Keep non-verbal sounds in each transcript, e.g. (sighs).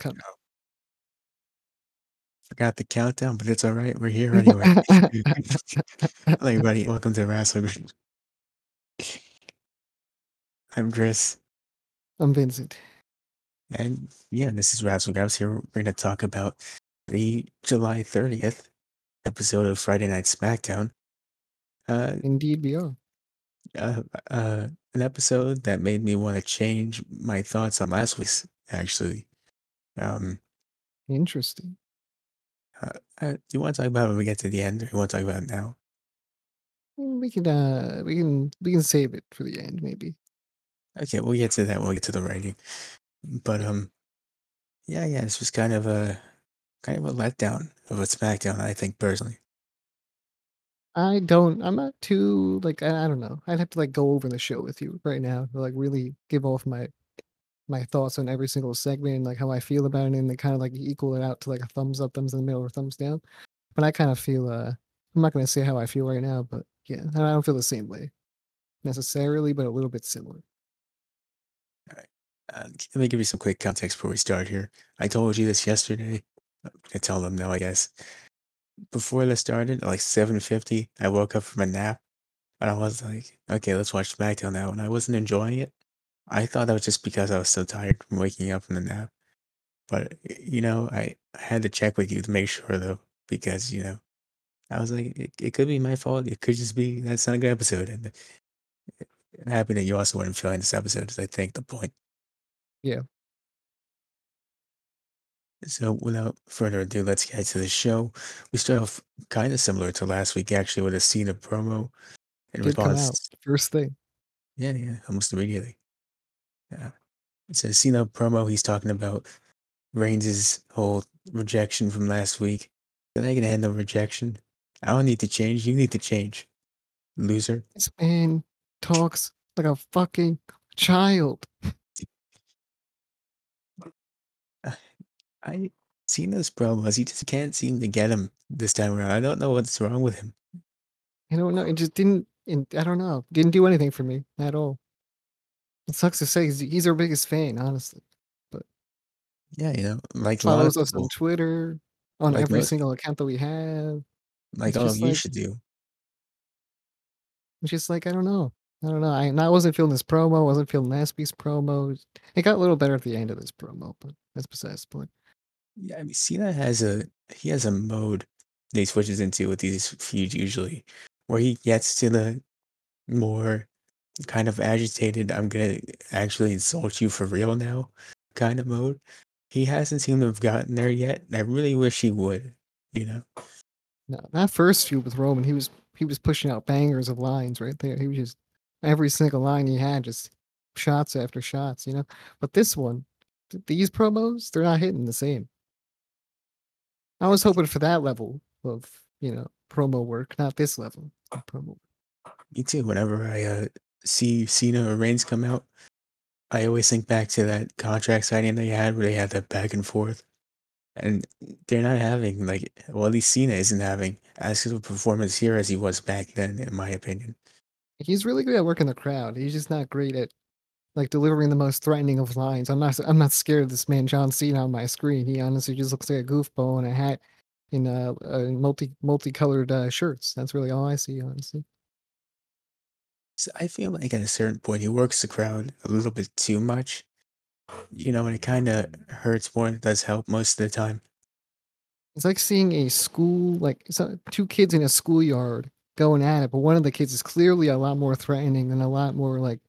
Come. Forgot the countdown, but it's all right. We're here (laughs) anyway. (laughs) Hello, everybody. (laughs) Welcome to Wrestle. I'm Chris, I'm Vincent. and yeah, this is Wrestle Gabs here. We're going to talk about the July 30th episode of Friday Night SmackDown. Uh, Indeed, we are. uh, uh, an episode that made me want to change my thoughts on last week's. Actually, um, Interesting. uh, uh, do you want to talk about it when we get to the end, or you want to talk about it now? Mm, We can uh we can we can save it for the end, maybe. Okay, we'll get to that when we get to the writing. But um, yeah, yeah, this was kind of a kind of a letdown of a SmackDown, I think personally. I don't I'm not too like I, I don't know. I'd have to like go over the show with you right now to like really give off my my thoughts on every single segment and like how I feel about it and they kind of like equal it out to like a thumbs up, thumbs in the middle, or thumbs down. But I kind of feel uh I'm not gonna say how I feel right now, but yeah, I don't feel the same way necessarily, but a little bit similar. All right. Uh, let me give you some quick context before we start here. I told you this yesterday. I'm tell them now, I guess. Before this started, like 7:50, I woke up from a nap, and I was like, "Okay, let's watch SmackDown now." And I wasn't enjoying it. I thought that was just because I was so tired from waking up from the nap. But you know, I, I had to check with you to make sure though, because you know, I was like, it, it could be my fault. It could just be that's not a good episode. And I'm happy that you also weren't feeling this episode. Is I think the point. Yeah. So without further ado, let's get to the show. We start off kind of similar to last week, actually, with a Cena promo in Did come out response. first thing. Yeah, yeah, almost immediately. Yeah. It's a Cena promo. He's talking about Reigns' whole rejection from last week. Then I can handle rejection. I don't need to change. You need to change. Loser. This man talks like a fucking child. (sighs) I Cena's promos. He just can't seem to get him this time around. I don't know what's wrong with him. I don't know. It just didn't. I don't know. Didn't do anything for me at all. It sucks to say. He's, he's our biggest fan, honestly. But yeah, you know, like a lot of Follows us people, on Twitter, on Like every mo- single account that we have. like oh, all of you like- should do. It's just like I don't know. I don't know. I, I wasn't feeling this promo. wasn't feeling last week's promo. It got a little better at the end of this promo, but that's besides the point. Yeah, I mean, Cena has a he has a mode that he switches into with these feuds usually, where he gets to the more kind of agitated, I'm gonna actually insult you for real now kind of mode. He hasn't seemed to have gotten there yet. I really wish he would, you know. No, that first feud with Roman, he was he was pushing out bangers of lines right there. He was just every single line he had, just shots after shots, you know. But this one, th- these promos, they're not hitting the same. I was hoping for that level of you know promo work, not this level of promo. Me too. Whenever I uh, see Cena or Reigns come out, I always think back to that contract signing they had where they had that back and forth. And they're not having like well at least Cena isn't having as good a performance here as he was back then, in my opinion. He's really good at working the crowd. He's just not great at like delivering the most threatening of lines. I'm not I'm not scared of this man John Cena on my screen. He honestly just looks like a goofball in a hat in uh, uh multi multicolored uh, shirts. That's really all I see, honestly. So I feel like at a certain point he works the crowd a little bit too much. You know, and it kinda hurts more than it does help most of the time. It's like seeing a school like two kids in a schoolyard going at it, but one of the kids is clearly a lot more threatening and a lot more like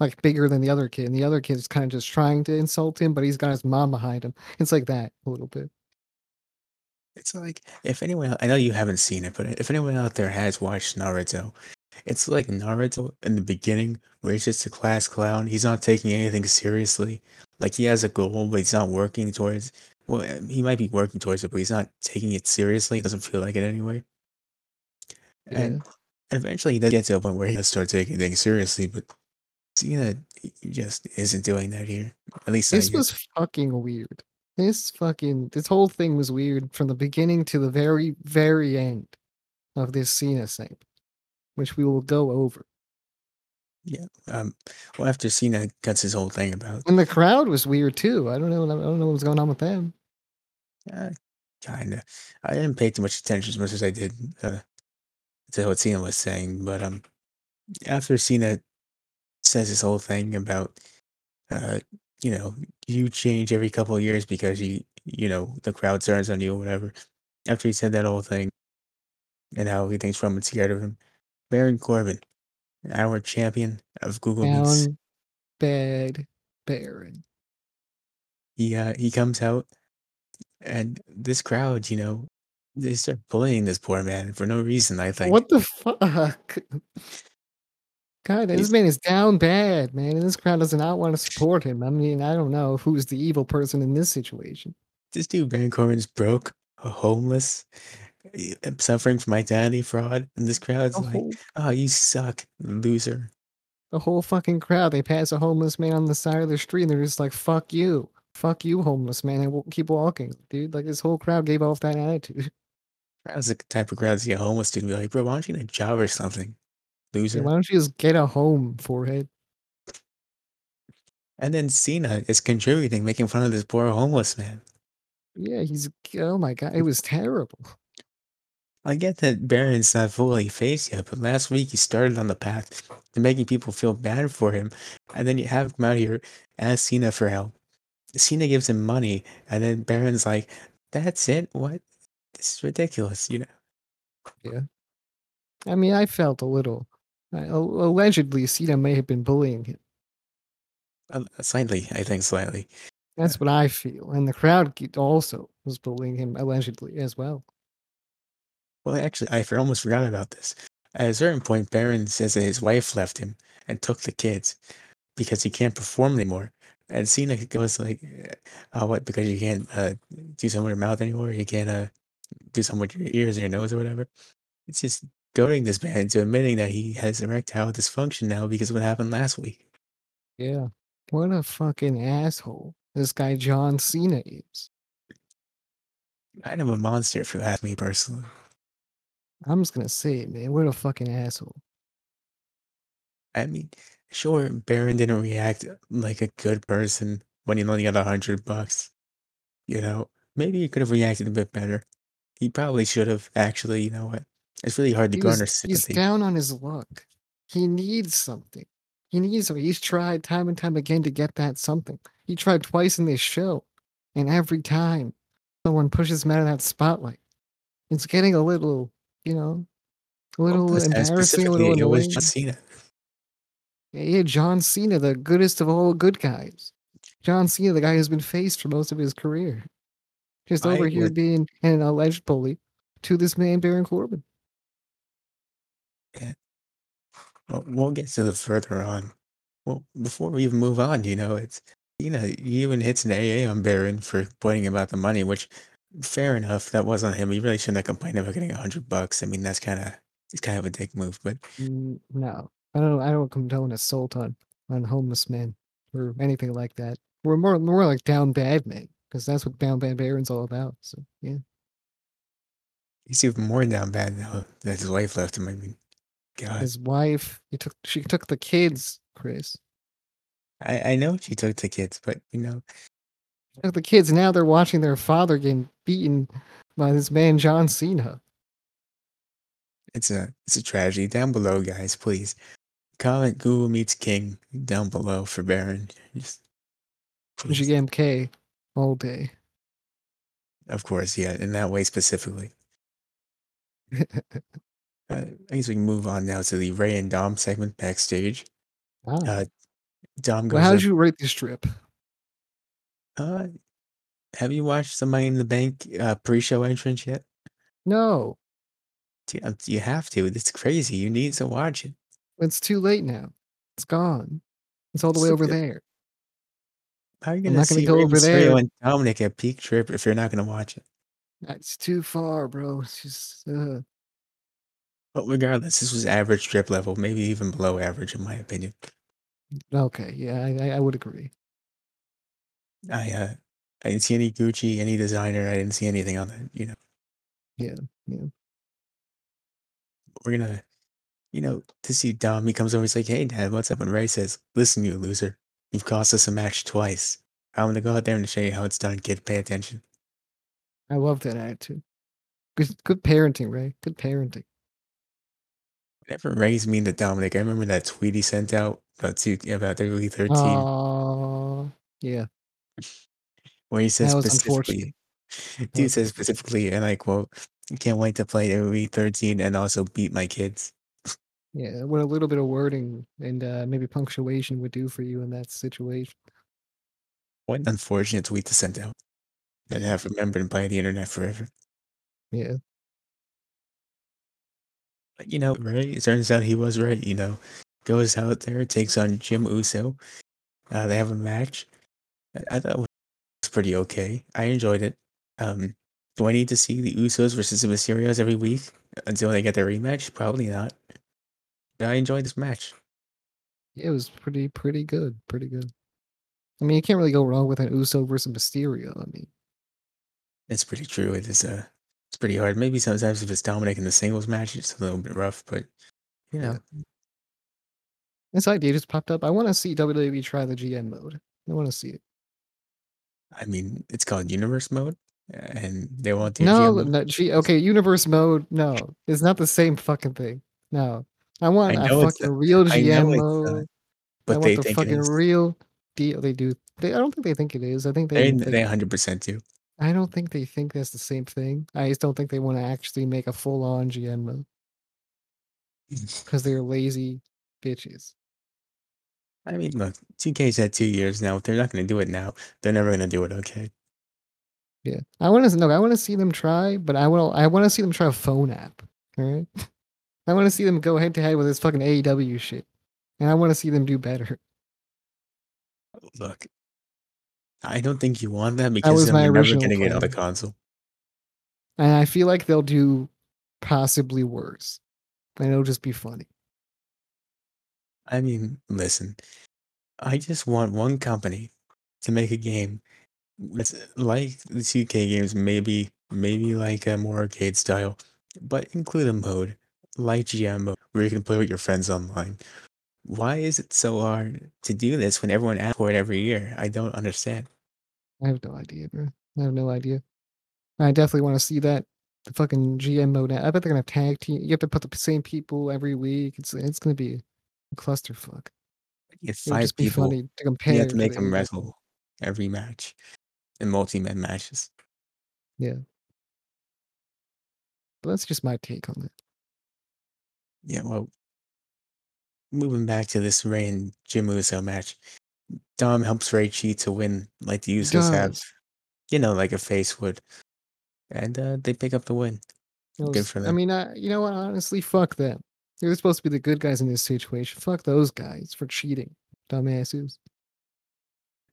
like bigger than the other kid. And the other kid is kind of just trying to insult him, but he's got his mom behind him. It's like that a little bit. It's like if anyone, I know you haven't seen it, but if anyone out there has watched Naruto, it's like Naruto in the beginning where he's just a class clown. He's not taking anything seriously. Like he has a goal, but he's not working towards well, he might be working towards it, but he's not taking it seriously. He doesn't feel like it anyway. Yeah. And eventually he does get to a point where he does start taking things seriously, but Cena he just isn't doing that here. At least This was fucking weird. This fucking this whole thing was weird from the beginning to the very very end of this Cena segment, which we will go over. Yeah. Um. Well, after Cena cuts his whole thing about, And the crowd was weird too. I don't know. I don't know what's going on with them. uh, kinda, I didn't pay too much attention as much as I did uh, to what Cena was saying. But um, after Cena says his whole thing about, uh, you know, you change every couple of years because you, you know, the crowd turns on you or whatever. After he said that whole thing, and how he thinks Roman's scared of him, Baron Corbin, our champion of Google Meets, Down bad Baron. he uh, he comes out, and this crowd, you know, they start bullying this poor man for no reason. I think What the fuck? God, this He's- man is down bad, man. And this crowd does not want to support him. I mean, I don't know who's the evil person in this situation. this dude Baron Corbin, is broke, homeless, suffering from identity fraud, and this crowd's The like, whole, "Oh, you suck, loser." the whole fucking crowd. They pass a homeless man on the side of the street and they're just like, fuck you. Fuck you, homeless man. And we'll keep walking, dude. Like this whole crowd gave off that attitude. (laughs) Crowd's the type of crowd to see a homeless dude and be like, "Bro, why don't you get a job or something, loser?" Why don't you just get a home, forehead? And then Cena is contributing, making fun of this poor homeless man. Yeah, he's oh my god, it was terrible. I get that Baron's not fully faced yet, but last week he started on the path to making people feel bad for him, and then you have him out here ask Cena for help. Cena gives him money, and then Baron's like, "That's it? What? This is ridiculous." You know, Yeah. I mean, I felt a little. Uh, allegedly, Cena may have been bullying him. Uh, slightly, I think, slightly. That's what I feel, and the crowd also was bullying him allegedly as well. Well, actually, I almost forgot about this. At a certain point, Baron says that his wife left him and took the kids because he can't perform anymore. And Cena goes like, "Oh, what? Because you can't uh, do something with your mouth anymore? You can't uh, do something with your ears or your nose or whatever?" It's just goading this man into admitting that he has erectile dysfunction now because of what happened last week. Yeah, what a fucking asshole this guy John Cena is. Kind of a monster, if you ask me personally. I'm just gonna say it, man. What a fucking asshole. I mean, sure, Baron didn't react uh, like a good person when he only got a hundred bucks. You know, maybe he could have reacted a bit better. He probably should have actually. You know what? It's really hard to He was, garner he's down on his luck. He needs something. He needs something. He's tried time and time again to get that something. He tried twice in this show, and every time someone pushes him out of that spotlight, it's getting a little, you know, a little time embarrassing, a little specifically, it was annoying. John Cena. Yeah, John Cena, the goodest of all good guys. John Cena, the guy who's been faced for most of his career. Just I over here being an alleged bully to this man, Baron Corbin. Yeah. Well, we'll get to the further on. Well, before we even move on, you know, it's you know, he even hits an AA on Baron for pointing about the money, which fair enough, that was on him. He really shouldn't have complained about getting a hundred bucks. I mean, that's kind of it's kind of a dick move, but Mm, No, I don't. I don't condone assault on on homeless men or anything like that. We're more more like down bad men because that's what down bad Baron's all about. So yeah, he's even more down bad now that his wife left him. I mean, God, his wife, he took she took the kids. Chris I, I know she took the kids, but you know, the kids. Now they're watching their father getting beaten by this man John Cena. it's a it's a tragedy. Down below, guys, please comment Google meets King down below for Baron. Just please. GMK all day. Of course, yeah, in that way specifically. (laughs) Uh, I guess we can move on now to the Rey and Dom segment backstage. Wow. Uh, Dom goes, well, how did you rate this trip? Uh, have you watched Money in the Bank uh, pre-show entrance yet? No, Yeah, You have to. It's crazy. You need to watch it. it's too late now. It's gone. It's all the way over there. How are you I'm going to not gonna see go Rey over Mysterio there. and Dominic at Peak Trip if you're not going to watch it? That's too far, bro. It's just uh, But regardless, this was average trip level, maybe even below average in my opinion. okay. Yeah, I, I- I would agree. I uh, I didn't see any Gucci, any designer. I didn't see anything on that. You know, Yeah, yeah. we're gonna, you know, to see Dom, he comes over, he's like, "Hey, Dad, what's up?" And Rey says, "Listen, you loser, you've cost us a match twice. I'm gonna go out there and show you how it's done, kid. Pay attention." I love that attitude. Good, good parenting, Rey. Good parenting. Whenever Rey's mean to Dominic, I remember that tweet he sent out about two, about WWE 13, Oh, yeah. Where he says That was unfortunate. specifically, (laughs) dude says specifically, and I quote, can't wait to play WWE 13 and also beat my kids." Yeah, what a little bit of wording and uh, maybe punctuation would do for you in that situation. What an unfortunate tweet to send out. That I have remembered by the internet forever. Yeah. But you know, right? it turns out he was right, you know. Goes out there, takes on Jim Uso. Uh, they have a match. I, I thought it was pretty okay. I enjoyed it. Um, do I need to see the Usos versus the Mysterios every week until they get their rematch? Probably not. But I enjoyed this match. It was pretty, pretty good. Pretty good. I mean, you can't really go wrong with an Uso versus Mysterio. I mean, It's pretty true. It is uh it's pretty hard. Maybe sometimes if it's Dominic in the singles match, it's a little bit rough, but you know, Yeah. this idea just popped up. I want to see WWE try the GM mode. I want to see it. I mean, it's called Universe Mode, and they want the No, no, G. Okay, Universe mode. No, it's not the same fucking thing. No, I want I a fucking not- real I GM mode. I but want they the think fucking real deal. They do. They, I don't think they think it is. I think They they. they 100% do. I don't think they think that's the same thing. I just don't think they want to actually make a full on GM mode (laughs) because they're lazy bitches. I mean, look, 2K's had two years now. If they're not going to do it now, they're never going to do it. Okay. Yeah, I want to no. I want to see them try, but I want I want to see them try a phone app. All right, I want to see them go head to head with this fucking AEW shit, and I want to see them do better. Look, I don't think you want that because then my you're never original going to get on the console. And I feel like they'll do possibly worse, and it'll just be funny. I mean, listen, I just want one company to make a game that's like the 2K games, maybe maybe like a more arcade style, but include a mode like GM mode where you can play with your friends online. Why is it so hard to do this when everyone asks for it every year? I don't understand. I have no idea, bro. I have no idea. I definitely want to see that the fucking GM mode. I bet they're gonna have tag team. You have to put the same people every week. It's it's gonna be clusterfuck. You get It would five just be people. funny to compare. You have to make them wrestle every match in multi-man matches. Yeah. But that's just my take on it. Yeah, well, moving back to this Rey and Jim Uso match, Dom helps Rey cheat to win, like the He Usos have, you know, like a face would, and uh, they pick up the win. It Good for them. I mean, I, you know what? Honestly, fuck them. They're supposed to be the good guys in this situation. Fuck those guys for cheating, dumbasses.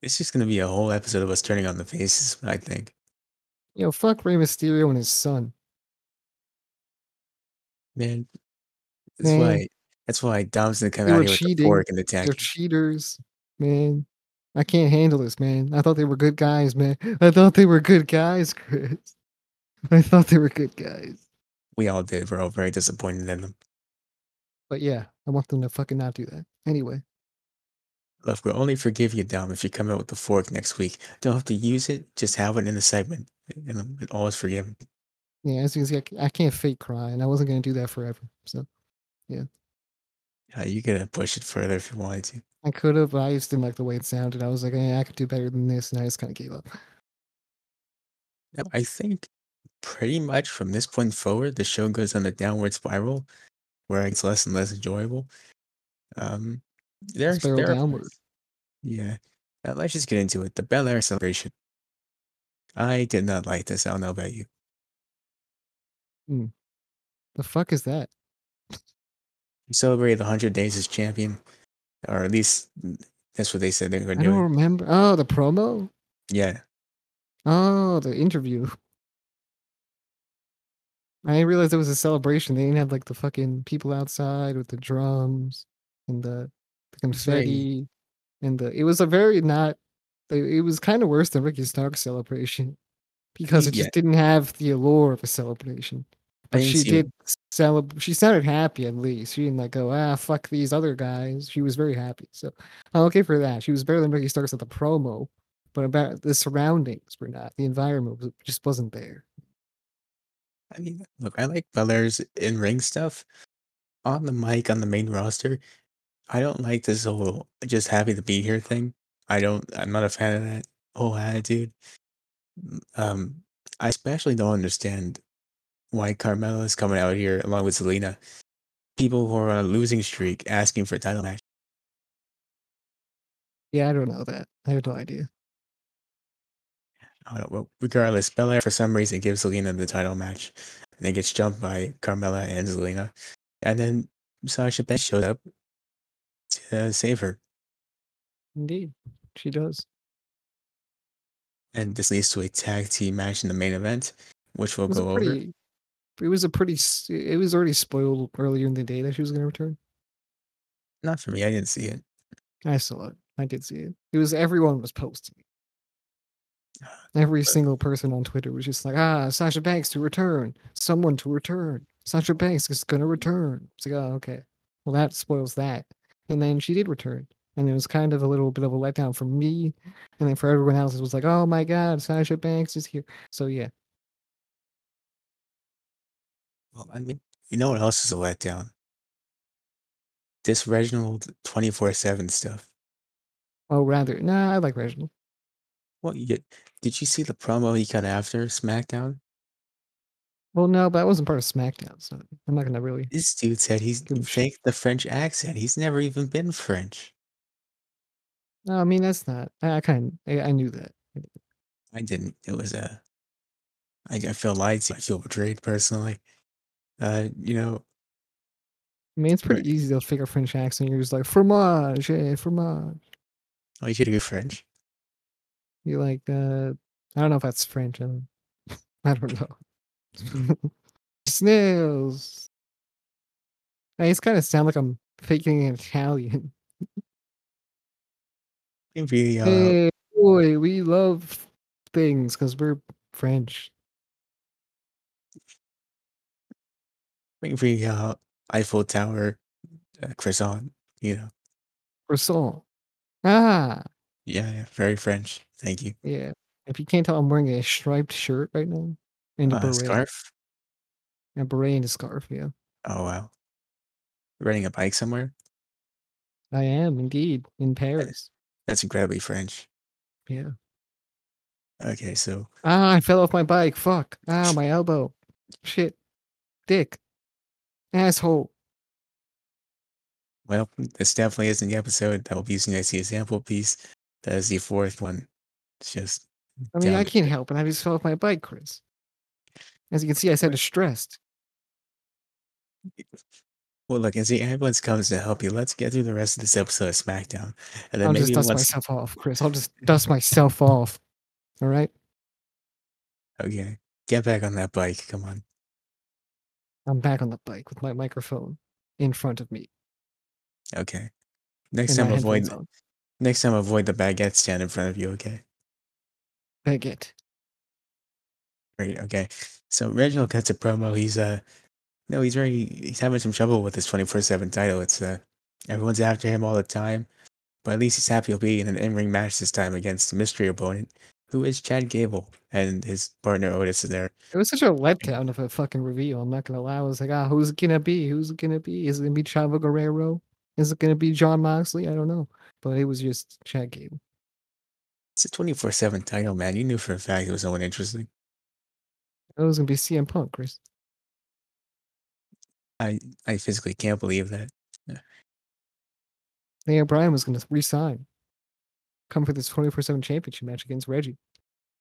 It's just gonna be a whole episode of us turning on the faces. I think. You know, fuck Rey Mysterio and his son. Man, that's Man. why. That's why Dom's gonna come They out here with the cheating. fork and attack. They're cheaters, man. I can't handle this, man. I thought they were good guys, man. I thought they were good guys, Chris. I thought they were good guys. We all did. We're all very disappointed in them. But yeah, I want them to fucking not do that. Anyway, Look, we'll only forgive you, Dom, if you come out with the fork next week. Don't have to use it. Just have it in the segment, and I'm always forgiven. yeah, as you can see, I, can't fake cry, and I wasn't gonna do that forever. So yeah. Uh, you could push it further if you wanted to. I could have, but I just didn't like the way it sounded. I was like, I could do better than this, and I just kind of gave up. I think pretty much from this point forward, the show goes on a downward spiral where it's less and less enjoyable. Um, there's Spiral there downward. Yeah. Uh, let's just get into it. The Belair celebration. I did not like this. I don't know about you. The fuck is that? We celebrated 100 days as champion, or at least mm, that's what they said they were I don't remember. Oh, the promo. Yeah. Oh, the interview. I didn't realize it was a celebration. They didn't have like the fucking people outside with the drums and the, the confetti and the. It was a very not. It was kind of worse than Ricky Starks' celebration (laughs) because it Yeah. just didn't have the allure of a celebration. But she did celeb she sounded happy at least. She didn't like go, ah, fuck these other guys. She was very happy. So I'm okay for that. She was better than Ricky Starks at the promo, but about the surroundings were not. The environment was, just wasn't there. I mean, look, I like Belair's in ring stuff. On the mic, on the main roster, I don't like this whole just happy to be here thing. I don't. I'm not a fan of that whole attitude. Um, I especially don't understand why Carmella is coming out here along with Zelina. People who are on a losing streak asking for a title match. Yeah, I don't know that. I have no idea. I don't know. Well, regardless, Belair for some reason gives Zelina the title match, and then gets jumped by Carmella and Zelina, and then Sasha Banks shows up to save her, Indeed. She does. and this leads to a tag team match in the main event, which we'll go a over. it was a pretty it was already spoiled earlier in the day that she was gonna return. Not for me. I didn't see it. I saw it. I did see it. It was everyone was posting. Every single person on Twitter was just like, ah, Sasha Banks to return. Someone to return. Sasha Banks is gonna return. It's like, oh, okay. Well, that spoils that. And then she did return. And it was kind of a little bit of a letdown for me. And then for everyone else, it was like, oh my god, Sasha Banks is here. So yeah. Well, I mean, you know what else is a letdown? This Reginald twenty four seven stuff. Oh, rather, nah, I like Reginald. What you get? Did you see the promo he cut after SmackDown? Well, no, but I wasn't part of SmackDown, so I'm not gonna really. This dude said he's him the French accent. He's never even been French. No, I mean that's not. I, I kind of. I, I knew that. I didn't. It was a. I, I feel lied to. I feel betrayed personally. Uh, you know, I mean, it's pretty Right. easy to fake a French accent. You're just like fromage, eh, fromage. oh, you should do French. You're like, uh, I don't know if that's French. I don't, (laughs) I don't know. (laughs) Snails. I just kind of sound like I'm faking an Italian. Maybe uh, Hey, boy, we love things because we're French. maybe uh, Eiffel Tower, uh, croissant. You know, Croissant. Ah, yeah, yeah, very French. Thank you. yeah. If you can't tell, I'm wearing a striped shirt right now and a Uh, beret. scarf. A beret and a scarf. Yeah, Oh wow, riding a bike somewhere. I am indeed in Paris. That's incredibly French. Yeah. Okay, so Ah, I fell off my bike. Fuck. Ah, (laughs) my elbow. Shit. Dick. Asshole. well, this definitely isn't the episode that will be using as the example piece. That is the fourth one. It's just I mean, I can't help it. I just fell off my bike, Chris. As you can see, I said distressed. Well, look, as the ambulance comes to help you, let's get through the rest of this episode of SmackDown, and then I'll just maybe dust once. myself off, Chris. I'll just dust myself off. All right. Okay, get back on that bike. Come on. I'm back on the bike with my microphone in front of me Okay. Next and time, avoid. Next time, avoid the baguette stand in front of you. Okay. Baguette. Great. Okay. So Reginald cuts a promo. He's uh, no, he's very. He's having some trouble with his twenty four seven title. It's uh, everyone's after him all the time, but at least he's happy he'll be in an in ring match this time against a mystery opponent, who is Chad Gable, and his partner Otis is there. It was such a letdown of a fucking reveal. I'm not gonna lie. I was like, ah, who's it gonna be? Who's it gonna be? Is it gonna be Chavo Guerrero? Is it gonna be Jon Moxley? I don't know. But it was just Chad Gable. It's a twenty four seven title, man. You knew for a fact it was someone interesting. It was gonna be CM Punk, Chris. I I physically can't believe that. Daniel Bryan was gonna resign. Come for this 24-7 championship match against Reggie.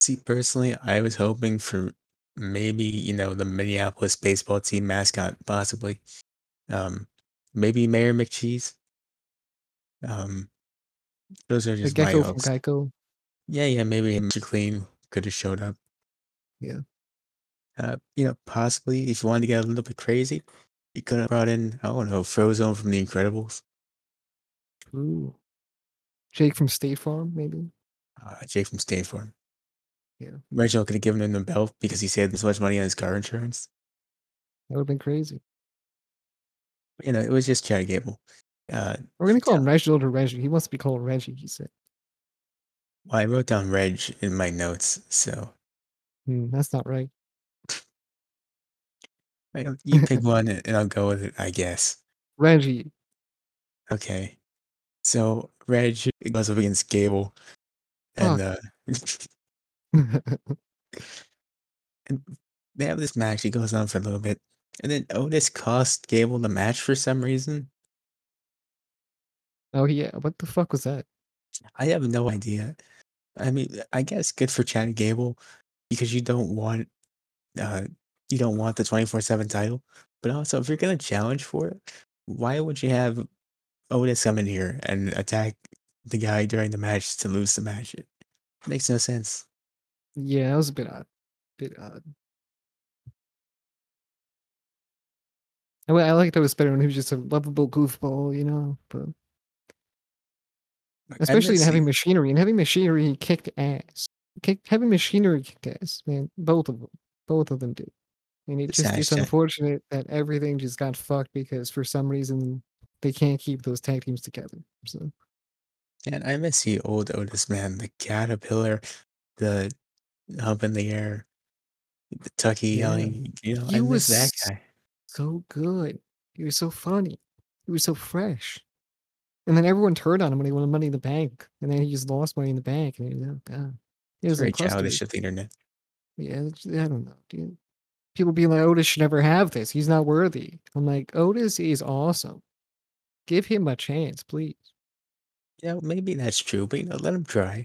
See, personally, I was hoping for maybe you know the Minneapolis baseball team mascot, possibly. Um, maybe Mayor McCheese. Um, those are The just my Gecko from hopes. Geico. Yeah, yeah, maybe Mr. Clean could have showed up. Yeah. Uh, you know, possibly if you wanted to get a little bit crazy, you could have brought in I don't know Frozone from The Incredibles, Ooh. Jake from State Farm, maybe. uh, Jake from State Farm. Yeah. Reginald could have given him the belt because he saved so much money on his car insurance. That would've been crazy. You know, it was just Chad Gable. Uh, We're gonna call him Reginald or Reggie. He wants to be called Reggie, he said. well, I wrote down Reg in my notes, so Hmm, that's not right. I don't- you pick (laughs) one and and I'll go with it, I guess. Reggie. Okay. So Reg goes up against Gable, and uh, (laughs) and they have this match. It goes on for a little bit, and then Otis cost Gable the match for some reason. Oh yeah, what the fuck was that? I have no idea. I mean, I guess good for Chad Gable because you don't want uh you don't want the 24/7 title. But also if you're going to challenge for it, why would you have Otis come in here and attack the guy during the match to lose the match? It makes no sense. Yeah, that was a bit odd. Bit odd. I, I liked it was better when he was just a lovable goofball, you know. But especially in heavy machinery. In heavy machinery, kicked ass. Kicked heavy machinery kicked ass, man. Both of them. Both of them did. And it It's just it's unfortunate that everything just got fucked because for some reason they can't keep those tag teams together. So And I miss the old Otis man, the caterpillar, the hump in the air, the Tucky Yeah. yelling. You know, He I miss that guy. so good. He was so funny. He was so fresh. And then everyone turned on him when he won Money in the Bank. And then he just lost Money in the Bank. And he was, oh, God. It's was very childish of the internet. Yeah, I don't know. Dude. People being like, Otis should never have this. He's not worthy. I'm like, Otis is awesome. Give him a chance, please. Yeah, maybe that's true, but you know, let him try.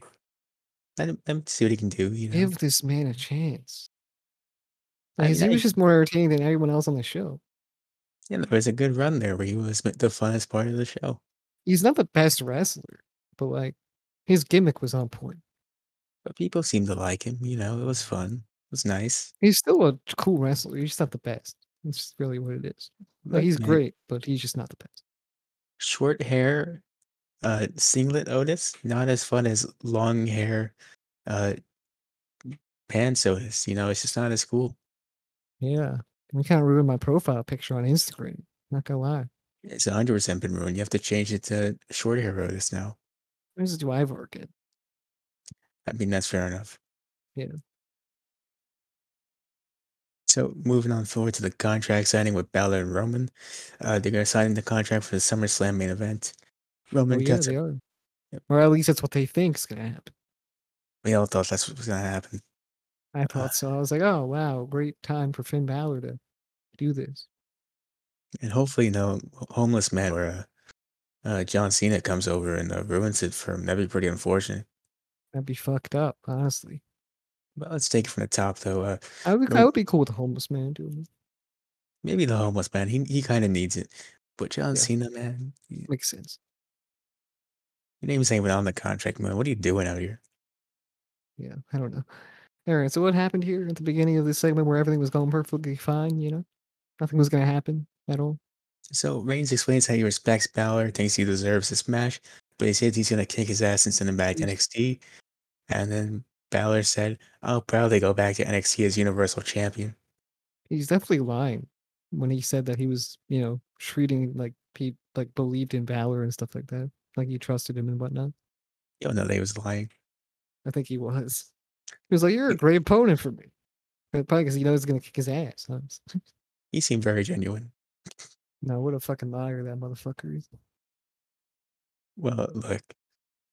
Let him, let him see what he can do. You know, Give this man a chance. I Like, mean, he I- was just more entertaining than everyone else on the show. yeah, there was a good run there where he was the funnest part of the show. He's not the best wrestler, but like his gimmick was on point. But people seemed to like him. You know, it was fun. It was nice. He's still a cool wrestler. He's just not the best. That's really what it is. Like he's man, great, but he's just not the best. Short hair, uh, singlet Otis, not as fun as long hair, uh, pants Otis. You know, it's just not as cool. Yeah. And kind of ruined my profile picture on Instagram. Not gonna lie. It's 100% been ruined. You have to change it to short hair Otis now. Where's do Ivar again? I mean, that's fair enough. Yeah. So moving on forward to the contract signing with Balor and Roman. Uh, they're going to sign the contract for the SummerSlam main event. Oh Roman yeah, cuts they it. are. Yep. Or at least that's what they think is gonna happen. We all thought that's what was going to happen. I thought (sighs) so. I was like, oh wow, great time for Finn Balor to do this. And hopefully, you know, homeless man or uh, uh, John Cena comes over and uh, ruins it for him. That'd be pretty unfortunate. That'd be fucked up, honestly. But let's take it from the top, though. Uh, I would, I would be cool with a homeless man doing it. maybe the homeless man. He he kind of needs it. But John Yeah. Cena, man, y- Makes sense. your name's even on the contract, man. What are you doing out here? Yeah, I don't know. All right, so what happened here at the beginning of this segment where everything was going perfectly fine? You know, nothing was gonna happen at all. So Reigns explains how he respects Balor, thinks he deserves this match, but he says he's gonna kick his ass and send him back to mm. NXT. And then Balor said, "I'll proudly go back to NXT as Universal Champion." He's definitely lying when he said that he was, you know, treating like he like believed in Balor and stuff like that, like he trusted him and whatnot. You don't know they was lying. I think he was. He was like, "You're a great opponent for me," probably because he knows he's gonna kick his ass. huh? He seemed very genuine. No, what a fucking liar that motherfucker is. Well, look,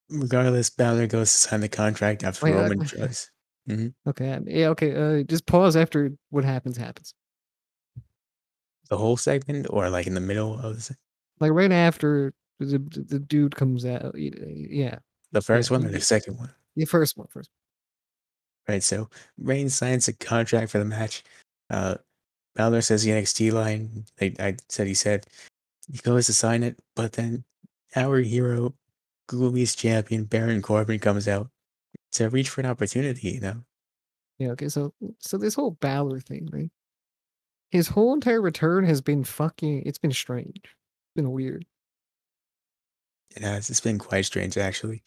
regardless, Balor goes to sign the contract after Wait, uh, Roman tries. Okay, um, yeah, okay. Uh, just pause after what happens happens. The whole segment, or like in the middle of the, se- Like right after the the, the dude comes out. Yeah, the first Yeah, one or the second one, the first one, first. right? So Reigns signs a contract for the match. Uh, Balor says the NXT line. I, I said he said he goes to sign it, but then our hero, Google Googly's champion Baron Corbin comes out to reach for an opportunity. You know, Yeah, okay, so so this whole Balor thing, right? His whole entire return has been fucking it's been strange. It's been weird. it has. It's been quite strange actually.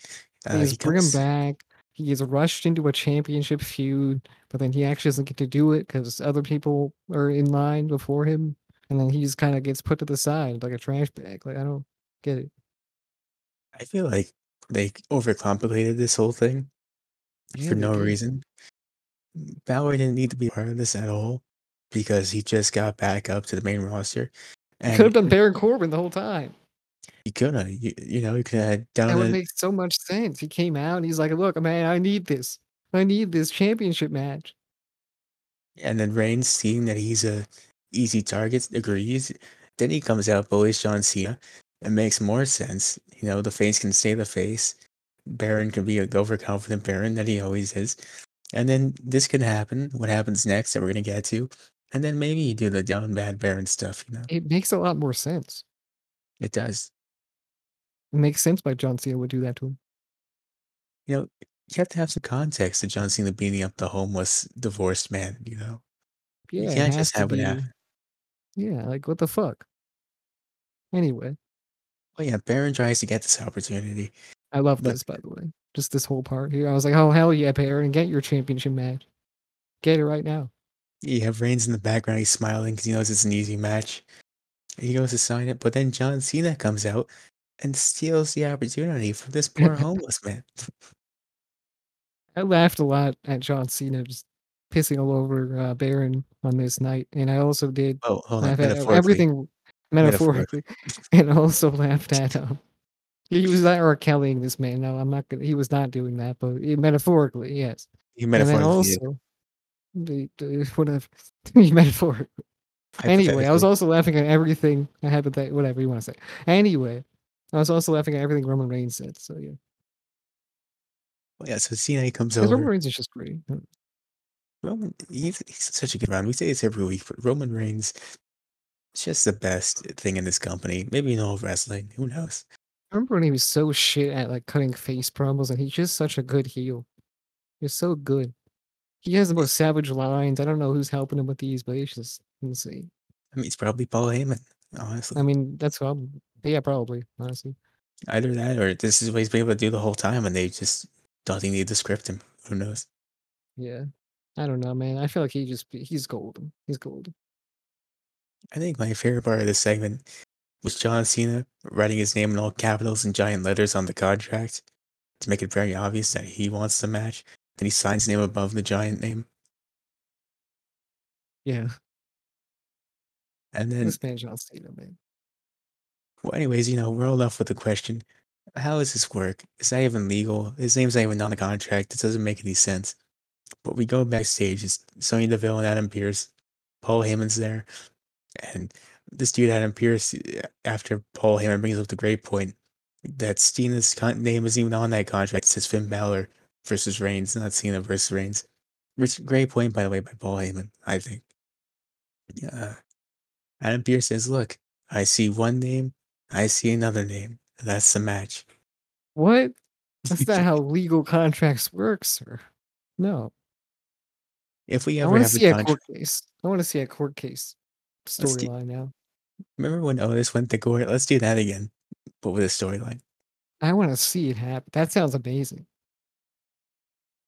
Uh, he bring him back. He gets rushed into a championship feud, but then he actually doesn't get to do it because other people are in line before him, and then he just kind of gets put to the side like a trash bag. Like I don't get it. I feel like they overcomplicated this whole thing Yeah, for no did. reason. Balor didn't need to be part of this at all because he just got back up to the main roster, He could have done Baron Corbin the whole time. He could have, you, you know, he could have done That would make so much sense. He came out and he's like, "Look, man, I need this. I need this championship match." And then Reigns, seeing that he's a easy target, agrees. Then he comes out bullies John Cena. It makes more sense. You know, the face can stay the face. Baron can be an overconfident Baron that he always is. And then this can happen. What happens next that we're gonna get to. And then maybe you do the down bad Baron stuff, you know. It makes a lot more sense. It does. It makes sense why John Cena would do that to him. You know, you have to have some context to John Cena beating up the homeless divorced man, you know. Yeah, you can't just have it happen. Yeah, like what the fuck. Anyway, Well, yeah, Baron tries to get this opportunity. I love But- this by the way. Just this whole part here. I was like, "Oh hell yeah, Baron, get your championship match. Get it right now." You have Reigns in the background. He's smiling because he knows it's an easy match. He goes to sign it, but then John Cena comes out and steals the opportunity from this poor (laughs) homeless man. I laughed a lot at John Cena just pissing all over uh, Baron on this night, and I also did Oh, hold on. at Metaphorically, everything Metaphorically. (laughs) and also laughed at him. He was not R. Kellying this man. No, I'm not gonna. He was not doing that, but eh, metaphorically, yes. he And metaphorically did. also, the, the, (laughs) whatever, metaphorically. Anyway, I was also laughing at everything. I had with that, whatever you want to say. Anyway, I was also laughing at everything Roman Reigns said. So yeah, Well, yeah, so Cena comes 'Cause Roman. Reigns is just great. Roman, he's, he's such a good man. We say this every week, but Roman Reigns is just the best thing in this company. Maybe in all of wrestling. Who knows? I remember when he was so shit at like cutting face promos, and he's just such a good heel. He's so good. He has the most savage lines. I don't know who's helping him with these, but it's just insane. I mean, it's probably Paul Heyman, honestly. I mean, that's what I'm, yeah, probably honestly. Either that or this is what he's been able to do the whole time and they just don't think they need to script him. Who knows? Yeah, I don't know, man. I feel like he just he's golden. He's golden. I think my favorite part of this segment was John Cena writing his name in all capitals and giant letters on the contract to make it very obvious that he wants the match. Then he signs his name above the giant name. Yeah, And then, this man John Cena, man. Well, anyways, you know, we're all left with the question how does this work? Is that even legal? His name's not even on the contract. It doesn't make any sense. But we go backstage. It's Sonya Deville and Adam Pearce. Paul Heyman's there. And this dude, Adam Pearce, eh, after Paul Heyman brings up the great point that Cena's con- name isn't even on that contract. It says Finn Balor versus Reigns, not Cena versus Reigns. Which great point, by the way, by Paul Heyman, I think. Yeah. Adam Pierce says, Look, I see one name, I see another name. That's the match. What? (laughs) That's not how legal contracts work, sir. No, if we I ever to have see a contract, court case. I want to see a court case Let's do- storyline now. remember when Otis went to court? Let's do that again, but with a storyline. I want to see it happen. That sounds amazing.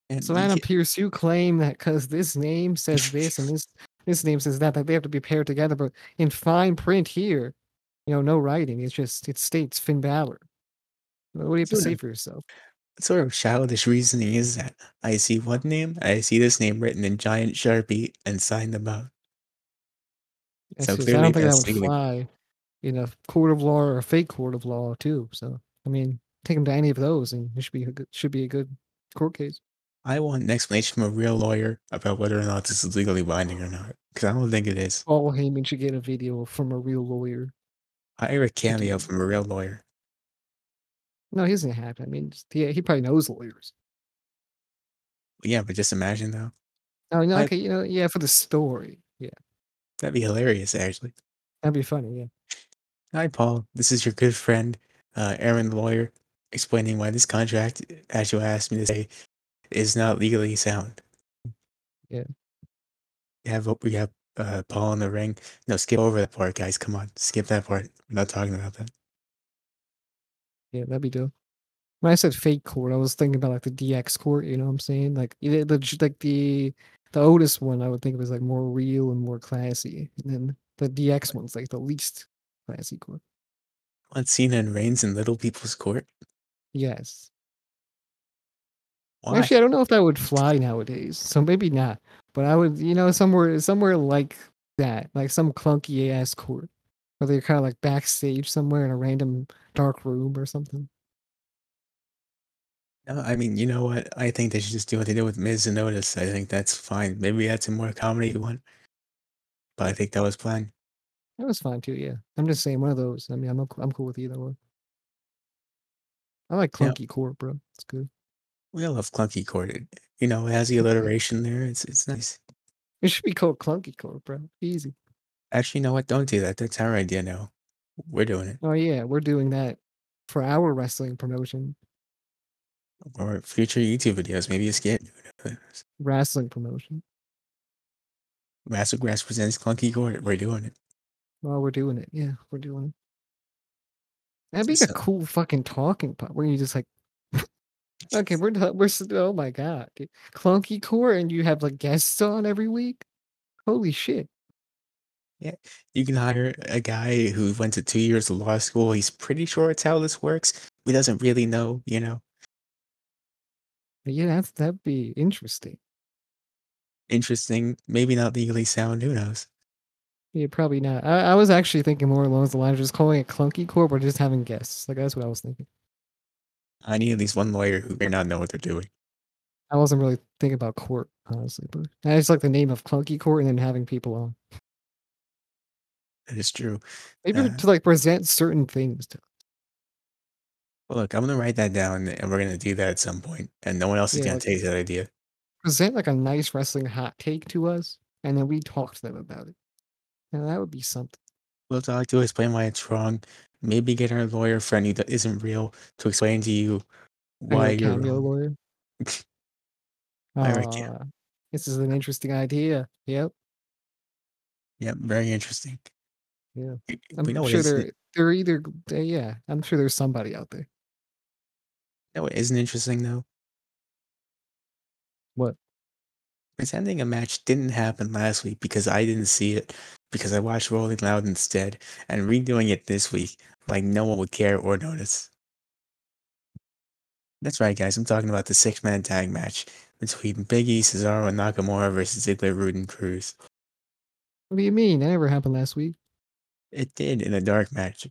And So Adam Pearce, you claim that because this name says this and (laughs) this this name says that, that they have to be paired together, but in fine print here, you know, no writing. It's just it states Finn Balor. What do you have to say for yourself? what sort of childish reasoning is that? I see one name, I see this name written in giant sharpie and signed above. It's So just- I don't think that would fly in a court of law or a fake court of law too. So I mean, take him to any of those, and it should be a good, should be a good court case. I want an explanation from a real lawyer about whether or not this is legally binding or not, because I don't think it is. Paul Heyman should get a video from a real lawyer. Hire a cameo from a real lawyer. No, he doesn't have to. I mean, just- he he probably knows lawyers. Yeah, but just imagine though. Oh, no, I- okay, you know, yeah, for the story, yeah, That'd be hilarious, actually. that'd be funny. Yeah. Hi, Paul. This is your good friend, uh, Aaron the lawyer, explaining why this contract, as you asked me to say, is not legally sound. Yeah. We have we have uh, Paul in the ring. No, skip over that part, guys. Come on, skip that part. We're not talking about that. Yeah, that'd be dope. when I said fake court, I was thinking about like the DX court. You know what I'm saying? Like the, the like the the Otis one, I would think was like more real and more classy, and then the DX one's like the least classy court. Want Cena and Reigns in Little People's Court? Yes. Why? Actually, I don't know if that would fly nowadays, so maybe not. But I would, you know, somewhere somewhere like that, like some clunky ass court, where they're kind of like backstage somewhere in a random dark room or something. No, I mean, you know what? I think they should just do what they did with Miz and Otis. I think that's fine. Maybe that's a more comedy one. But I think that was planned. That was fine too. Yeah, I'm just saying one of those. I mean, I'm I'm cool with either one. I like Yeah. clunky court, bro. It's good. We all love clunky court. You know, it has the (laughs) alliteration there. It's it's nice. It should be called clunky court, bro. Easy. Actually, you know what? Don't do that. That's our idea now. We're doing it. Oh yeah, we're doing that for our wrestling promotion, Or future YouTube videos. Maybe a skit. wrestling promotion. Master Grass presents Clunky Court. We're doing it. Well, we're doing it. Yeah, we're doing it. That'd be a cool fucking talking part where you just like, okay, we're done- we're oh my god, dude. clunky core, and you have like guests on every week. Holy shit! Yeah, you can hire a guy who went to two years of law school. He's pretty sure it's how this works. He doesn't really know, you know. Yeah, that's that'd be interesting. Interesting. Maybe not legally sound. Who knows? Yeah, probably not. I, I was actually thinking more along the lines of just calling it clunky core, but just having guests. Like that's what I was thinking. I need at least one lawyer who may not know what they're doing. I wasn't really thinking about court, honestly, but I just like the name of clunky court and then having people on. That is true. Maybe Uh, to like present certain things to Well, look, I'm gonna write that down, and we're gonna do that at some point, and no one else is gonna like- take that idea. present like a nice wrestling hot take to us, and then we talk to them about it. Now that would be something. We'll talk to explain why it's wrong. Maybe get our lawyer friend that isn't real to explain to you why you're wrong. lawyer. I reckon. Aw, this is an interesting idea. Yep. Yep, very interesting. Yeah. I'm we know sure they're they're either uh, yeah, I'm sure there's somebody out there. you know what isn't interesting though. What? Pretending a match didn't happen last week because I didn't see it because I watched Rolling Loud instead, and redoing it this week like no one would care or notice. That's right, guys. I'm talking about the six-man tag match between Big E, Cesaro, and Nakamura versus Ziggler, Roode, and Crews. What do you mean? That never happened last week. It did in a dark match.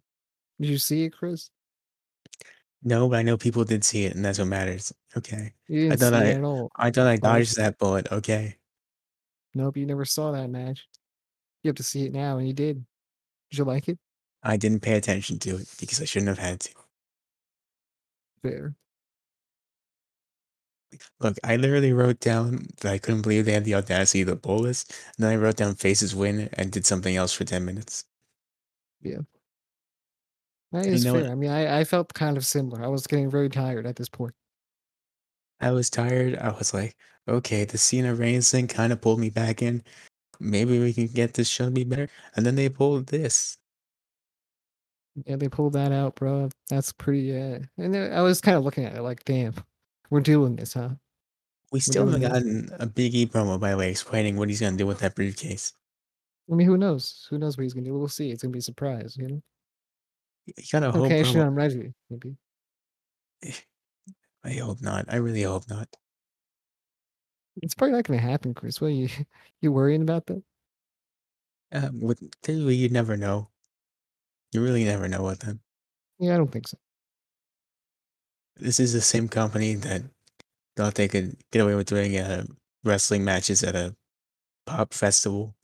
Did you see it, Chris? No, but I know people did see it, and that's what matters. Okay. You didn't see thought it I- at all. I thought I dodged that bullet. Okay. Nope, you never saw that match. You have to see it now, and you did. Did you like it? I didn't pay attention to it because I shouldn't have had to. Fair. Look, I literally wrote down that I couldn't believe they had the audacity to bowl this, and then I wrote down faces win and did something else for 10 minutes. That know fair. what? I mean, I, I felt kind of similar. I was getting very tired at this point. I was tired. I was like, okay, the Cena Reigns thing kind of pulled me back in. Maybe we can get this show to be better. And then they pulled this. Yeah, they pulled that out, bro. That's pretty. Uh, and I was kind of looking at it like, damn, we're doing this, huh? We still haven't gotten a Big E promo, by the way, explaining what he's going to do with that briefcase. I mean, who knows? Who knows what he's gonna do? We'll see. It's gonna be a surprise, you know. You gotta hope. Okay, I'm ready. Maybe. I hope not. I really hope not. It's probably not gonna happen, Chris. What are you (laughs) you worrying about that? Um, with you never know. You really never know with them. Yeah, I don't think so. This is the same company that thought they could get away with doing uh, wrestling matches at a pop festival,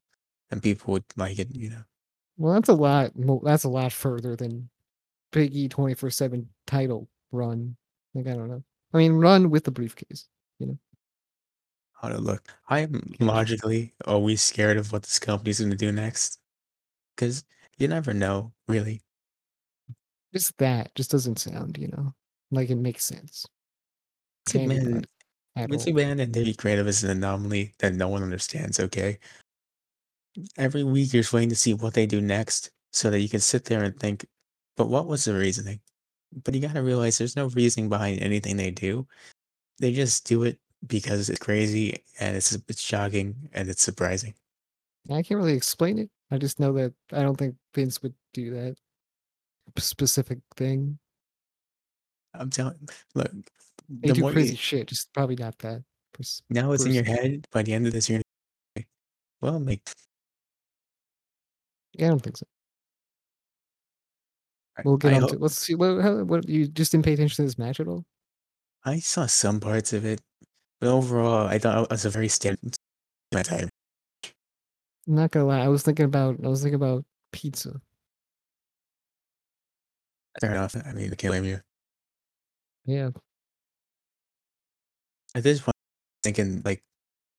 and people would like it. You know, Well, that's a lot. That's a lot further than Big E twenty four seven title run. Like I don't know. I mean, run with the briefcase. You know? How to look. I am logically always scared of what this company's going to do next, because you never know, really. Just that just doesn't sound, you know, like it makes sense. Vince Can't be McMahon, bad at Vince and David Creative is an anomaly that no one understands. Okay, every week you're just waiting to see what they do next, so that you can sit there and think, but what was the reasoning? But you gotta realize there's no reasoning behind anything they do. They just do it because it's crazy and it's it's shocking and it's surprising. I can't really explain it. I just know that I don't think Vince would do that specific thing. I'm telling look, They the do more crazy you shit, just probably not that. pers- now it's in your head, by the end of this year, well, make Yeah, I don't think so. We'll get I on hope to let's see what how, what you just didn't pay attention to this match at all. I saw some parts of it, but overall, I thought it was a very standard time. I'm not gonna lie, I was thinking about I was thinking about pizza. Fair enough. I mean, I can't blame you. Yeah, At this point, I'm thinking like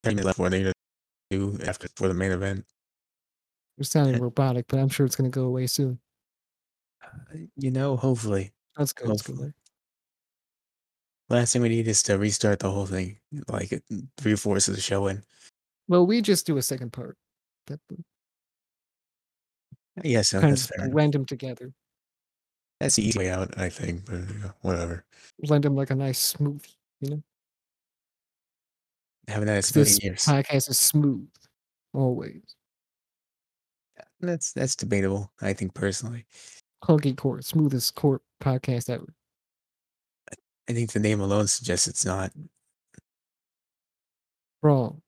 30 minutes left what gonna do after for the main event. you're sounding robotic, but I'm sure it's gonna go away soon. You know, hopefully, That's good. Hopefully. Last thing we need is to restart the whole thing, like uh, three fourths of the show in. Well, we just do a second part. That so kind that's fair blend them together, That's the easy way out, I think. But you know, whatever. blend them like a nice smoothie. You know, Haven't had a smoothie years. podcast is smooth always. That's that's debatable. I think personally. Clunky court, smoothest court podcast ever. I think the name alone suggests it's not. Wrong.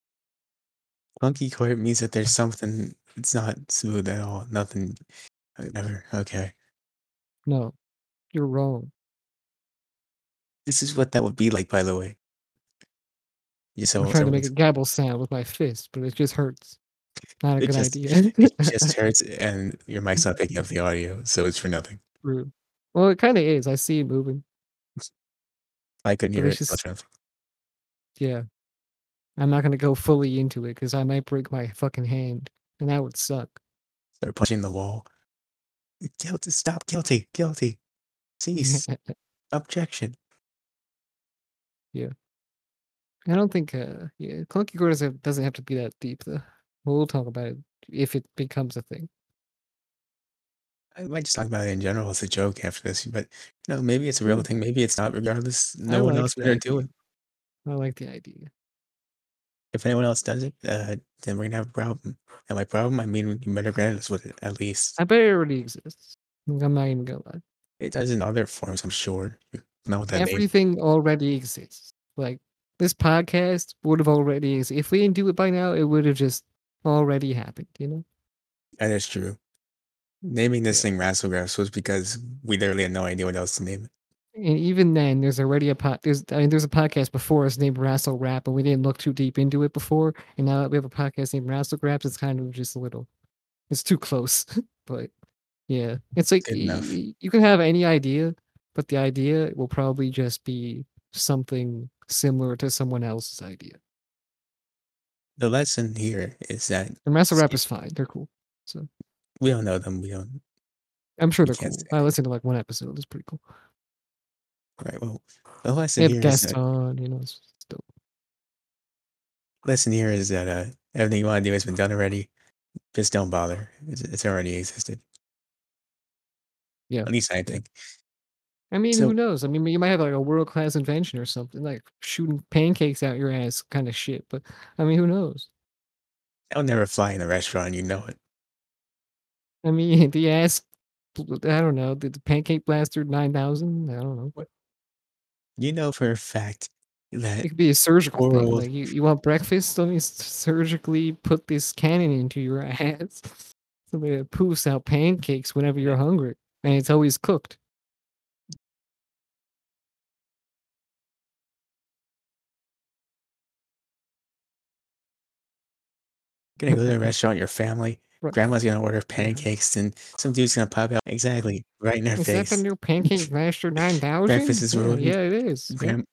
Funky court means that there's something. It's not smooth at all. Nothing. uh, Never. Okay. No, you're wrong. This is what that would be like, by the way. I'm so trying to make a gabble sound with my fist, but it just hurts. Not a it good just idea. it just (laughs) hurts, and your mic's not picking up the audio, so it's for nothing. True. Well, it kind of is. I see it moving. I couldn't hear it just yeah. I'm not gonna go fully into it because I might break my fucking hand, and that would suck. Start punching the wall. Guilty. Stop. Guilty. Guilty. Cease. (laughs) Objection. yeah. I don't think. Uh, yeah, clunky doesn't doesn't have to be that deep though. We'll talk about it if it becomes a thing. I might just talk about it in general as a joke after this, but you know, maybe it's a real thing. Maybe it's not. Regardless, I no one like else better do it. I like the idea. If anyone else does it, uh, then we're gonna have a problem. And by problem, I mean you better grant us with it at least. I bet it already exists. I'm not even gonna lie. It does in other forms, I'm sure. Not with that name. Everything already exists. Like this podcast would have already existed. If we didn't do it by now, it would have just already happened. You know. And That is true. Naming this thing Rasslegraphs was because we literally had no idea what else to name it. And even then, there's already a pod. There's I mean, there's a podcast before us named Rassle Rap, and we didn't look too deep into it before. And now that we have a podcast named Rassle Raps, it's kind of just a little. It's too close, (laughs) but yeah, it's like you can have any idea, but the idea will probably just be something similar to someone else's idea. The lesson here is that And Rassle Rap is fine; they're cool. So we don't know them. We don't. I'm sure they're cool. I listened to like one episode; it's pretty cool. Right. Well, the They lesson have here is guests on, you know. It's it's dope. lesson here is that uh, everything you want to do has been done already. Just don't bother. It's, it's already existed. Yeah. At least I think. I mean, So- who knows? I mean, you might have like a world class invention or something, like shooting pancakes out your ass kind of shit. But I mean, who knows? I'll never fly in a restaurant. You know it. I mean, (laughs) the ass, I don't know, the, the pancake blaster 9000. I don't know. What? You know for a fact that It could be a surgical thing. Like, you, you want breakfast? Let me surgically put this cannon into your (laughs) ass. So that poofs out pancakes whenever you're hungry. And it's always cooked. You're gonna go to a (laughs) restaurant, your family, Right. grandma's gonna order mm-hmm. pancakes, and some dude's gonna pop out exactly right in her Is face. that the new (laughs) pancake blaster 9000? Breakfast is ruined. yeah, it is. Grand-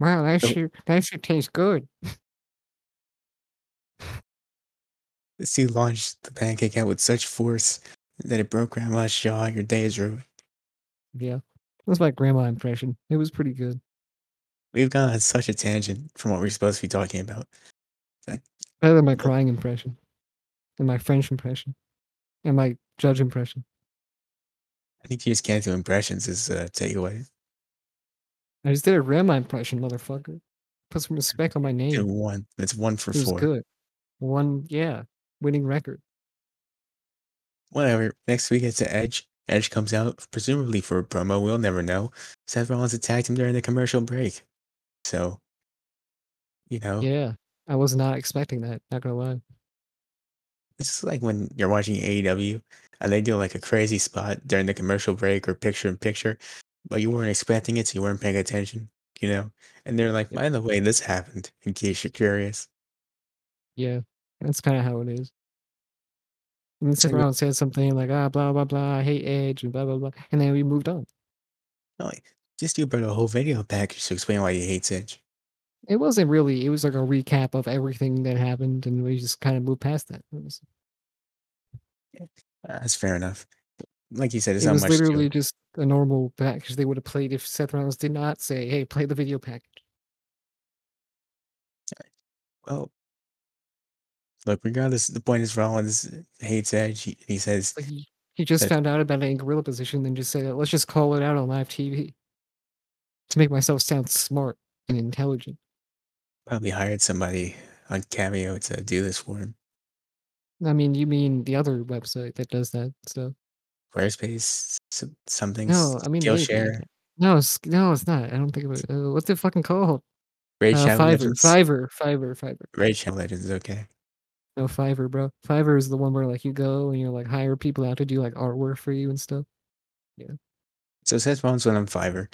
Wow, that So- shit, that should taste good. This dude launched the pancake out with such force that it broke grandma's jaw. Your day is ruined. Yeah. That's my grandma impression. It was pretty good. We've gone on such a tangent from what we're supposed to be talking about. Better than my crying impression. And my French impression. And my judge impression. I think you just can't do impressions is uh, a takeaway. I just did a Rema impression, motherfucker. Put some respect on my Did name. one. That's one for It four. good. One, yeah, winning record. Whatever. Next week it's the Edge. Edge comes out, presumably for a promo. We'll never know. Seth Rollins attacked him during the commercial break. So, you know, Yeah, I was not expecting that. Not gonna lie. it's just like when you're watching AEW and they do like a crazy spot during the commercial break or picture in picture, but you weren't expecting it, so you weren't paying attention, you know? And they're like, by the way, this happened, in case you're curious. Yeah, that's kind of how it is. And then you- Rollins said something like, ah, blah, blah, blah, I hate Edge, and blah, blah, blah. And then we moved on. No, like, just do about a whole video package to explain why you hate Edge. It wasn't really, it was like a recap of everything that happened, and we just kind of moved past that. Was, That's fair enough. Like you said, it's it was literally it. just a normal package they would have played if Seth Rollins did not say, hey, play the video package. Well, look, regardless, the point is Rollins hates Edge. He, he says, Like he, he just That- found out about it in gorilla position and just said, let's just call it out on live TV to make myself sound smart and intelligent. Probably hired somebody on Cameo to do this for him. I mean, you mean the other website that does that So Squarespace, something, No, I mean. Skillshare, No, it's, no, it's not. I don't think of it. Uh, what's it fucking called? Raid Uh, Fiverr, Legends. Fiverr, Fiverr, Fiverr. Raid Shadow Legends, okay. No, Fiverr, bro. Fiverr is the one where like you go and you like hire people out to do like artwork for you and stuff. Yeah. So Seth Rollins went on Fiverr,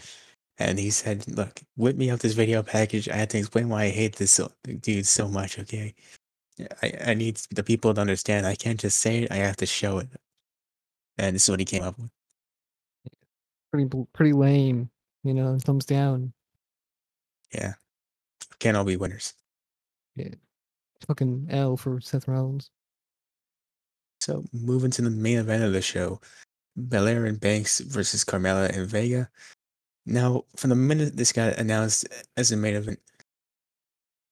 and he said, "Look, whip me up this video package. I have to explain why I hate this so, dude so much. Okay, I I need the people to understand. I can't just say it. I have to show it." And this is what he came up with. Pretty, pretty lame. You know, thumbs down. Yeah, can't all be winners. Yeah. Fucking L for Seth Rollins. So moving to the main event of the show, Belair and Banks versus Carmella and Vega. Now, from the minute this got announced as a main event,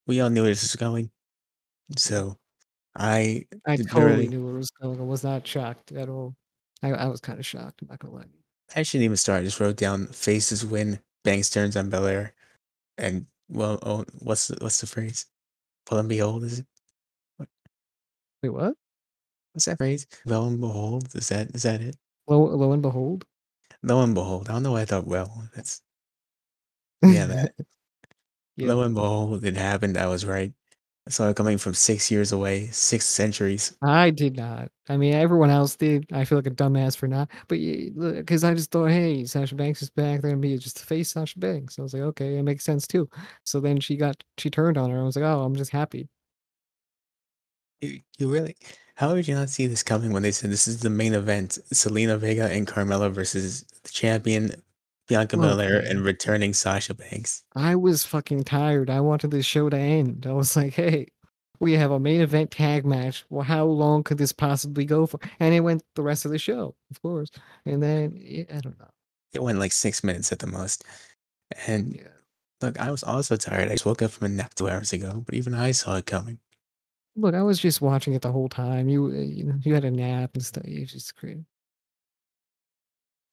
we all knew where this was going. So, I I totally knew where it was going. I was not shocked at all. I, I was kind of shocked. I'm not gonna lie. I shouldn't even start. I just wrote down faces win, Banks turns on Belair, and well, oh, what's the, what's the phrase? Well and behold, is it? Wait, what? What's that phrase? Lo and behold, is that is that it? Lo, lo and behold. Lo and behold, I don't know. why I thought well. That's Yeah, that. (laughs) Yeah. lo and behold, it happened. I was right. I saw it coming from six years away, six centuries. I did not. I mean, everyone else did. I feel like a dumbass for not. But because I just thought, hey, Sasha Banks is back. They're gonna be just to face Sasha Banks. I was like, okay, it makes sense too. So then she got she turned on her. I was like, oh, I'm just happy. You, you really? How did you not see this coming when they said this is the main event? Zelina Vega and Carmella versus the champion Bianca Look, Belair and returning Sasha Banks. I was fucking tired. I wanted this show to end. I was like, hey, we have a main event tag match. Well, how long could this possibly go for? And it went the rest of the show, of course. And then yeah, I don't know. It went like six minutes at the most. And Yeah. look, I was also tired. I just woke up from a nap two hours ago, but even I saw it coming. Look, I was just watching it the whole time. You, uh, you know, you had a nap and stuff. It's just crazy.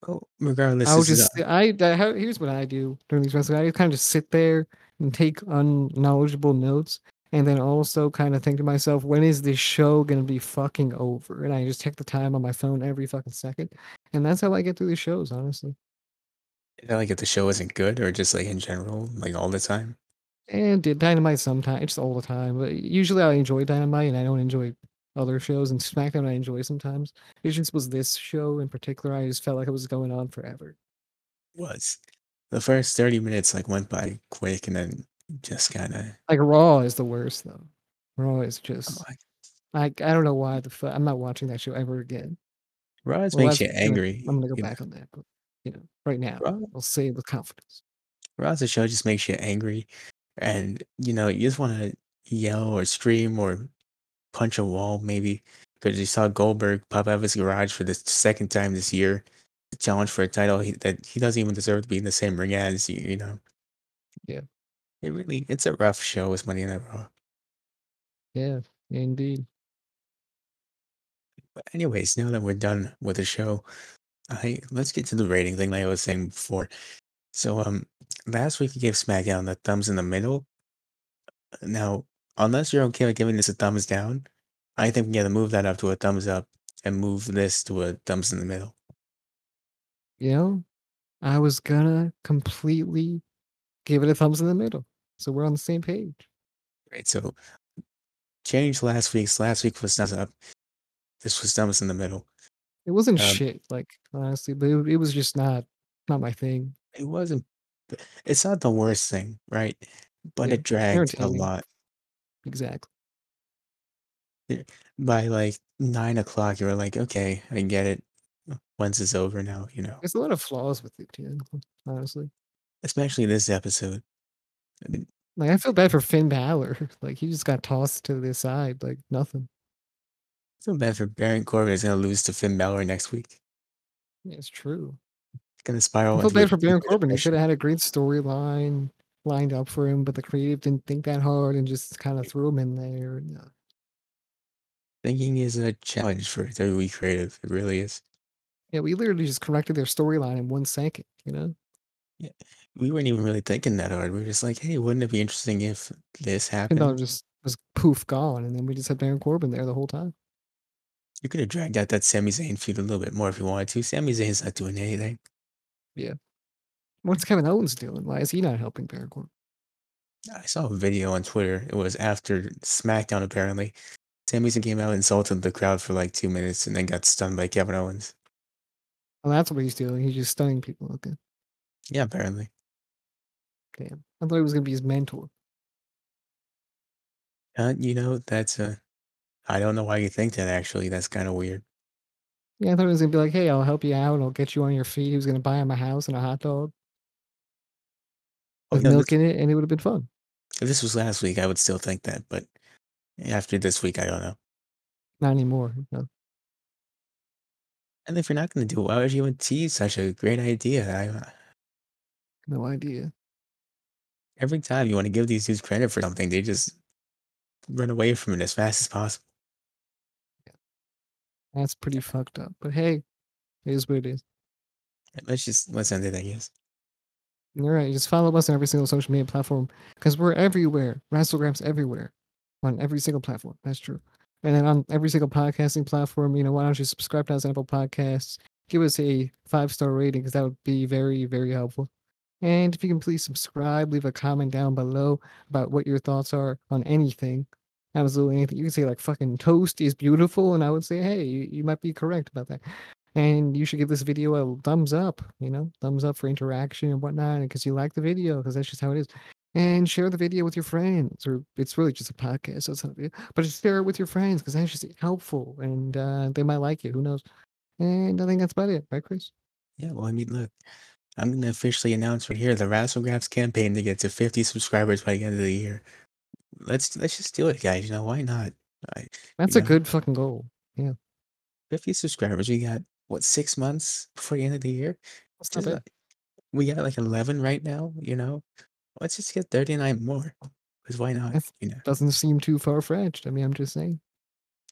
Oh, regardless, I would this is just, I, I, how- here's what I do during these wrestling. I just kind of just sit there and take unknowledgeable notes, and then also kind of think to myself, when is this show gonna be fucking over? And I just check the time on my phone every fucking second, and that's how I get through these shows, honestly. I felt like if the show isn't good or just like in general, like all the time. And did Dynamite sometimes, just all the time, but usually I enjoy Dynamite, and I don't enjoy other shows. And SmackDown I enjoy sometimes. It just was this show in particular. I just felt like it was going on forever. Was the first 30 minutes like went by quick and then just kind of Like Raw is the worst though. Raw is Oh, just. I I don't know why the fuck I'm not watching that show ever again. Raw just Well, makes you angry. I'm gonna go you know. back on that, but you know, right now Raw, I'll say it with confidence. Raw's a show just makes you angry, and you know you just want to yell or scream or punch a wall maybe because you saw Goldberg pop out of his garage for the second time this year, to challenge for a title he, that he doesn't even deserve to be in the same ring as. You, you know. Yeah. It really it's a rough show with Money in the Raw. Yeah, indeed. But anyways, now that we're done with the show, I let's get to the rating thing like I was saying before. So, um, last week we gave SmackDown the thumbs in the middle. Now, unless you're okay with giving this a thumbs down, I think we gotta move that up to a thumbs up and move this to a thumbs in the middle. You know, I was gonna completely give it a thumbs in the middle. So we're on the same page. Right. So change last week's. Last week was thumbs up. This was thumbs in the middle. It wasn't Um, shit, like honestly, but it, it was just not not my thing. It wasn't. It's not the worst thing, right? But Yeah, it dragged a entertaining. lot. Exactly. Yeah, By like nine o'clock, you were like, okay, I get it. Once it's over now? You know, There's a lot of flaws with it, honestly. especially this episode. Like I feel bad for Finn Balor. (laughs) Like he just got tossed to the side, like nothing. feel bad for Baron Corbin is gonna lose to Finn Balor next week. Yeah, it's true. Gonna I spiral feel bad for Baron Corbin. He should have had a great storyline lined up for him, but the creative didn't think that hard and just kind of threw him in there. And, uh, Thinking is a challenge for WWE creative. It really is. yeah, we literally just corrected their storyline in one second. You know, Yeah. We weren't even really thinking that hard. We were just like, hey, wouldn't it be interesting if this Finn Balor happened? just was poof gone, and then we just had Baron Corbin there the whole time. You could have dragged out that Sami Zayn feud a little bit more if you wanted to. Sami Zayn's not doing anything. What's Kevin Owens doing? Why is he not helping Corbin? I saw a video on Twitter. It was after SmackDown, apparently. Sami Zayn came out and insulted the crowd for like two minutes and then got stunned by Kevin Owens. Well, that's what he's doing. He's just stunning people. Okay, Yeah, apparently. damn. I thought he was gonna be his mentor. Uh, you know, that's a. I don't know why you think that, actually. That's kind of weird. Yeah, I thought he was gonna be like, "Hey, I'll help you out. I'll get you on your feet." He was gonna buy him a house and a hot dog Oh, with no, milk this, in it, and it would have been fun. if this was last week, I would still think that. But after this week, I don't know. Not anymore. No. And if you're not going to do it, why would you even tease such a great idea? I, uh, No idea. every time you want to give these dudes credit for something, they just run away from it as fast as possible. That's pretty fucked up. But hey, it is what it is. Let's just let's end it, I guess. All right, just follow us on every single social media platform because we're everywhere. Wrestlegrams everywhere on every single platform. That's true. And then on every single podcasting platform, you know, why don't you subscribe to us on Apple Podcasts? Give us a five star rating because that would be very, very helpful. And if you can please subscribe, leave a comment down below about what your thoughts are on anything. Absolutely anything. You can say like fucking toast is beautiful, and I would say, hey, you, you might be correct about that. And you should give this video a thumbs up, you know, thumbs up for interaction and whatnot, because you like the video, because that's just how it is. And share the video with your friends, or it's really just a podcast, so it's not but just share it with your friends, because that's just helpful, and uh, they might like it. Who knows? And I think that's about it, right, Chris? Yeah, well, I mean, look, I'm gonna officially announce right here the Razzlegraphs campaign to get to 50 subscribers by the end of the year. Let's let's just do it, guys. You know why not? I, That's you a know, good fucking goal. 50 subscribers. We got what six months before the end of the year? Just, we got like 11 right now. You know, let's just get 39 more. Because why not? You know, Doesn't seem too far fetched. I mean, I'm just saying.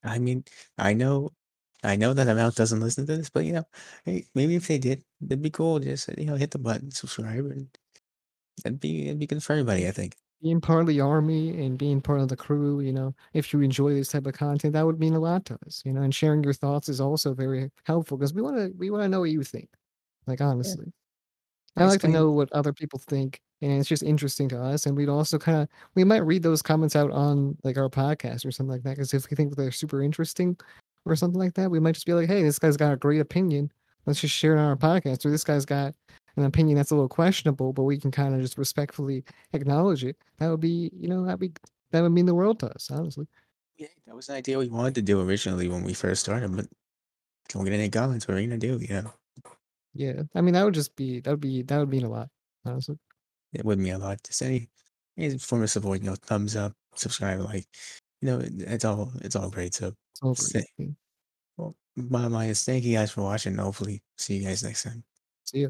I mean, I know, I know that amount doesn't listen to this, but you know, hey, maybe if they did, it'd be cool. Just you know, hit the button, subscribe, and that'd be it'd be good for everybody. I think. Being part of the army and being part of the crew, you know, if you enjoy this type of content, that would mean a lot to us, you know, and sharing your thoughts is also very helpful because we want to we want to know what you think. Like honestly. I like to know what other people think and it's just interesting to us and we'd also kind of we might read those comments out on like our podcast or something like that because if we think they're super interesting or something like that, we might just be like, "Hey, this guy's got a great opinion. Let's just share it on our podcast." Or this guy's got an opinion that's a little questionable, but we can kind of just respectfully acknowledge it. That would be, you know, that be that would mean the world to us, honestly. Yeah, that was an idea we wanted to do originally when we first started, but don't get any comments. What are you gonna do? You know, Yeah, I mean, that would just be that would be that would mean a lot, honestly. it would mean a lot. Just any any form of support. You know, thumbs up, subscribe, like, you know, it- it's all it's all great. So, It's all Say- great. well, my mind is thank you guys for watching. Hopefully, see you guys next time. See ya.